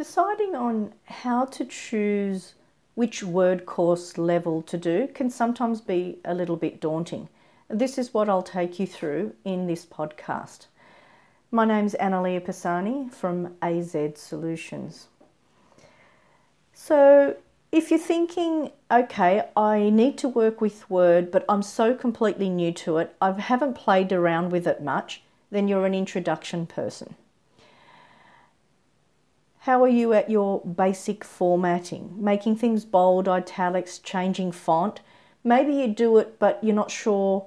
Deciding on how to choose which word course level to do can sometimes be a little bit daunting. This is what I'll take you through in this podcast. My name's Analia Pisani from AZ Solutions. So, if you're thinking, okay, I need to work with Word, but I'm so completely new to it, I haven't played around with it much, then you're an introduction person. How are you at your basic formatting? Making things bold, italics, changing font. Maybe you do it, but you're not sure,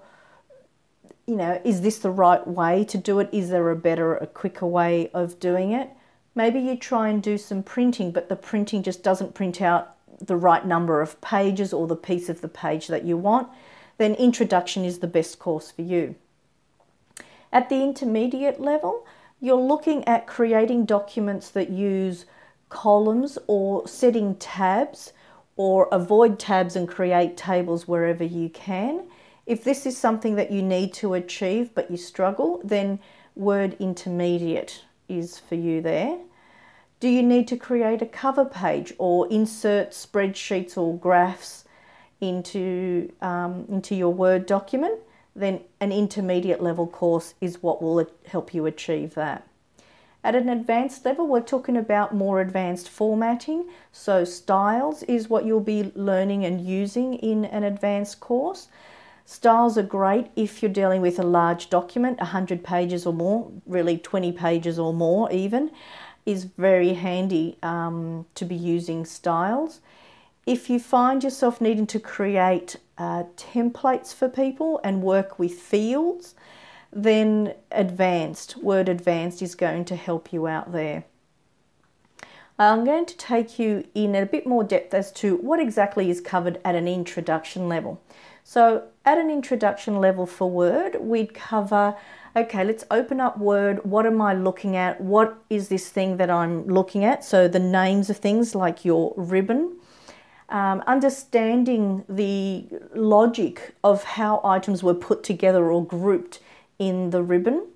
you know, is this the right way to do it? Is there a better, a quicker way of doing it? Maybe you try and do some printing, but the printing just doesn't print out the right number of pages or the piece of the page that you want. Then introduction is the best course for you. At the intermediate level, you're looking at creating documents that use columns or setting tabs or avoid tabs and create tables wherever you can. If this is something that you need to achieve but you struggle, then Word Intermediate is for you there. Do you need to create a cover page or insert spreadsheets or graphs into, um, into your Word document? Then an intermediate level course is what will help you achieve that. At an advanced level, we're talking about more advanced formatting. So, styles is what you'll be learning and using in an advanced course. Styles are great if you're dealing with a large document, 100 pages or more, really 20 pages or more, even, is very handy um, to be using styles. If you find yourself needing to create uh, templates for people and work with fields, then Advanced, Word Advanced is going to help you out there. I'm going to take you in a bit more depth as to what exactly is covered at an introduction level. So, at an introduction level for Word, we'd cover okay, let's open up Word. What am I looking at? What is this thing that I'm looking at? So, the names of things like your ribbon, um, understanding the logic of how items were put together or grouped in the ribbon.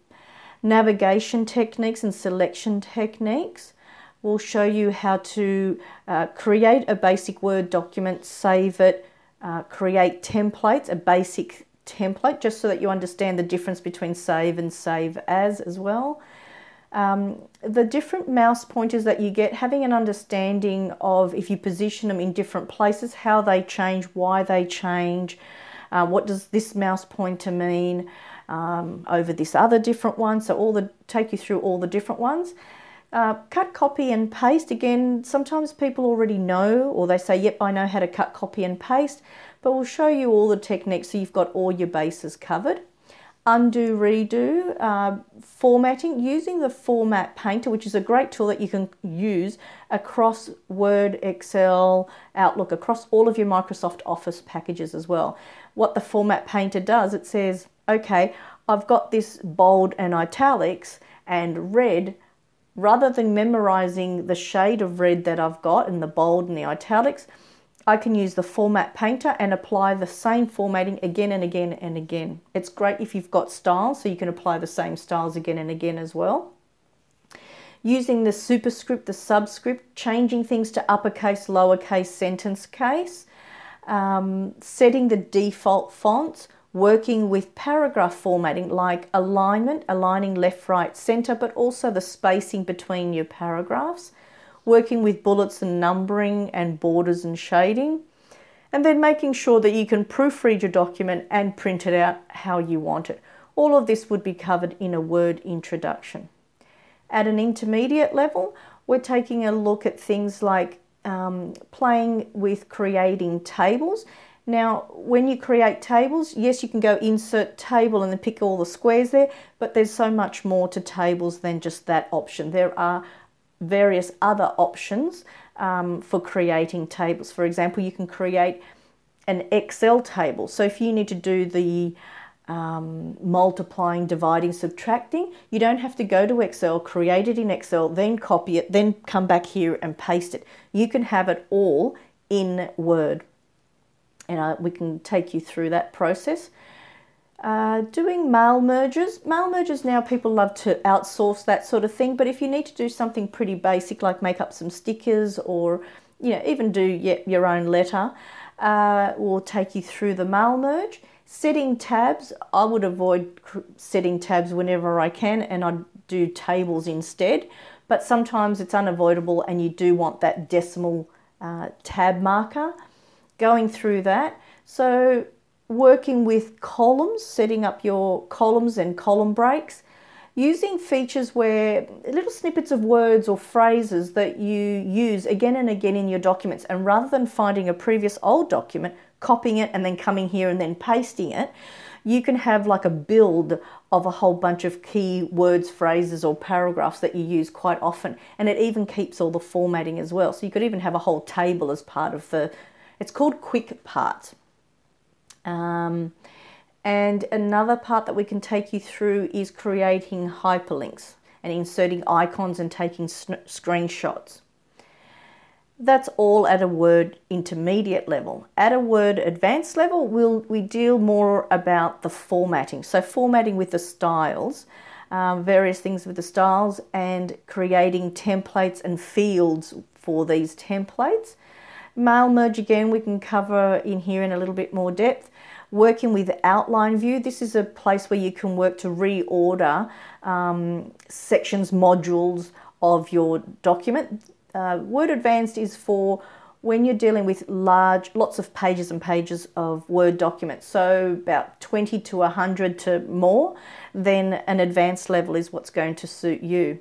Navigation techniques and selection techniques will show you how to uh, create a basic Word document, save it, uh, create templates, a basic template, just so that you understand the difference between save and save as as well. Um, the different mouse pointers that you get, having an understanding of if you position them in different places, how they change, why they change, uh, what does this mouse pointer mean um, over this other different one. So all the take you through all the different ones. Uh, cut, copy, and paste. Again, sometimes people already know, or they say, "Yep, I know how to cut, copy, and paste." But we'll show you all the techniques so you've got all your bases covered undo, redo, uh, formatting, using the Format Painter, which is a great tool that you can use across Word, Excel, Outlook, across all of your Microsoft Office packages as well. What the Format Painter does, it says, okay, I've got this bold and italics and red. Rather than memorizing the shade of red that I've got and the bold and the italics, I can use the format painter and apply the same formatting again and again and again. It's great if you've got styles so you can apply the same styles again and again as well. Using the superscript, the subscript, changing things to uppercase, lowercase, sentence case, um, setting the default fonts, working with paragraph formatting like alignment, aligning left, right, center, but also the spacing between your paragraphs working with bullets and numbering and borders and shading, and then making sure that you can proofread your document and print it out how you want it. All of this would be covered in a Word introduction. At an intermediate level, we're taking a look at things like um, playing with creating tables. Now, when you create tables, yes, you can go insert table and then pick all the squares there, but there's so much more to tables than just that option. There are various other options um, for creating tables. For example, you can create an Excel table. So if you need to do the um, multiplying, dividing, subtracting, you don't have to go to Excel, create it in Excel, then copy it, then come back here and paste it. You can have it all in Word. And uh, we can take you through that process. Uh, doing mail merges. Mail merges now people love to outsource that sort of thing, but if you need to do something pretty basic like make up some stickers or you know even do your own letter, uh, will take you through the mail merge. Setting tabs, I would avoid setting tabs whenever I can and I'd do tables instead, but sometimes it's unavoidable and you do want that decimal uh, tab marker. Going through that, so working with columns, setting up your columns and column breaks, using features where little snippets of words or phrases that you use again and again in your documents, and rather than finding a previous old document, copying it and then coming here and then pasting it, you can have like a build of a whole bunch of key words, phrases, or paragraphs that you use quite often. And it even keeps all the formatting as well. So you could even have a whole table as part of the, it's called quick parts. Um, and another part that we can take you through is creating hyperlinks and inserting icons and taking screenshots. That's all at a Word intermediate level. At a Word advanced level, we'll, we deal more about the formatting. So, formatting with the styles, um, various things with the styles, and creating templates and fields for these templates. Mail merge again, we can cover in here in a little bit more depth working with outline view. This is a place where you can work to reorder um, sections, modules of your document. Uh, Word Advanced is for when you're dealing with large, lots of pages and pages of Word documents, so about 20 to 100 to more, then an advanced level is what's going to suit you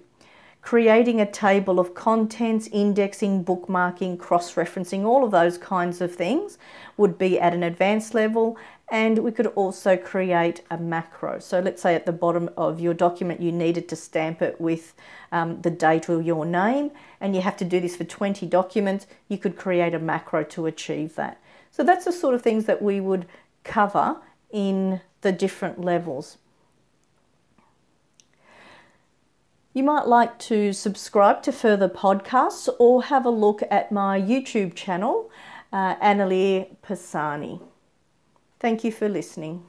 creating a table of contents, indexing, bookmarking, cross referencing, all of those kinds of things would be at an advanced level. And we could also create a macro. So, let's say at the bottom of your document, you needed to stamp it with um, the date or your name, and you have to do this for 20 documents. You could create a macro to achieve that. So, that's the sort of things that we would cover in the different levels. You might like to subscribe to further podcasts or have a look at my YouTube channel, uh, Pisani. Thank you for listening.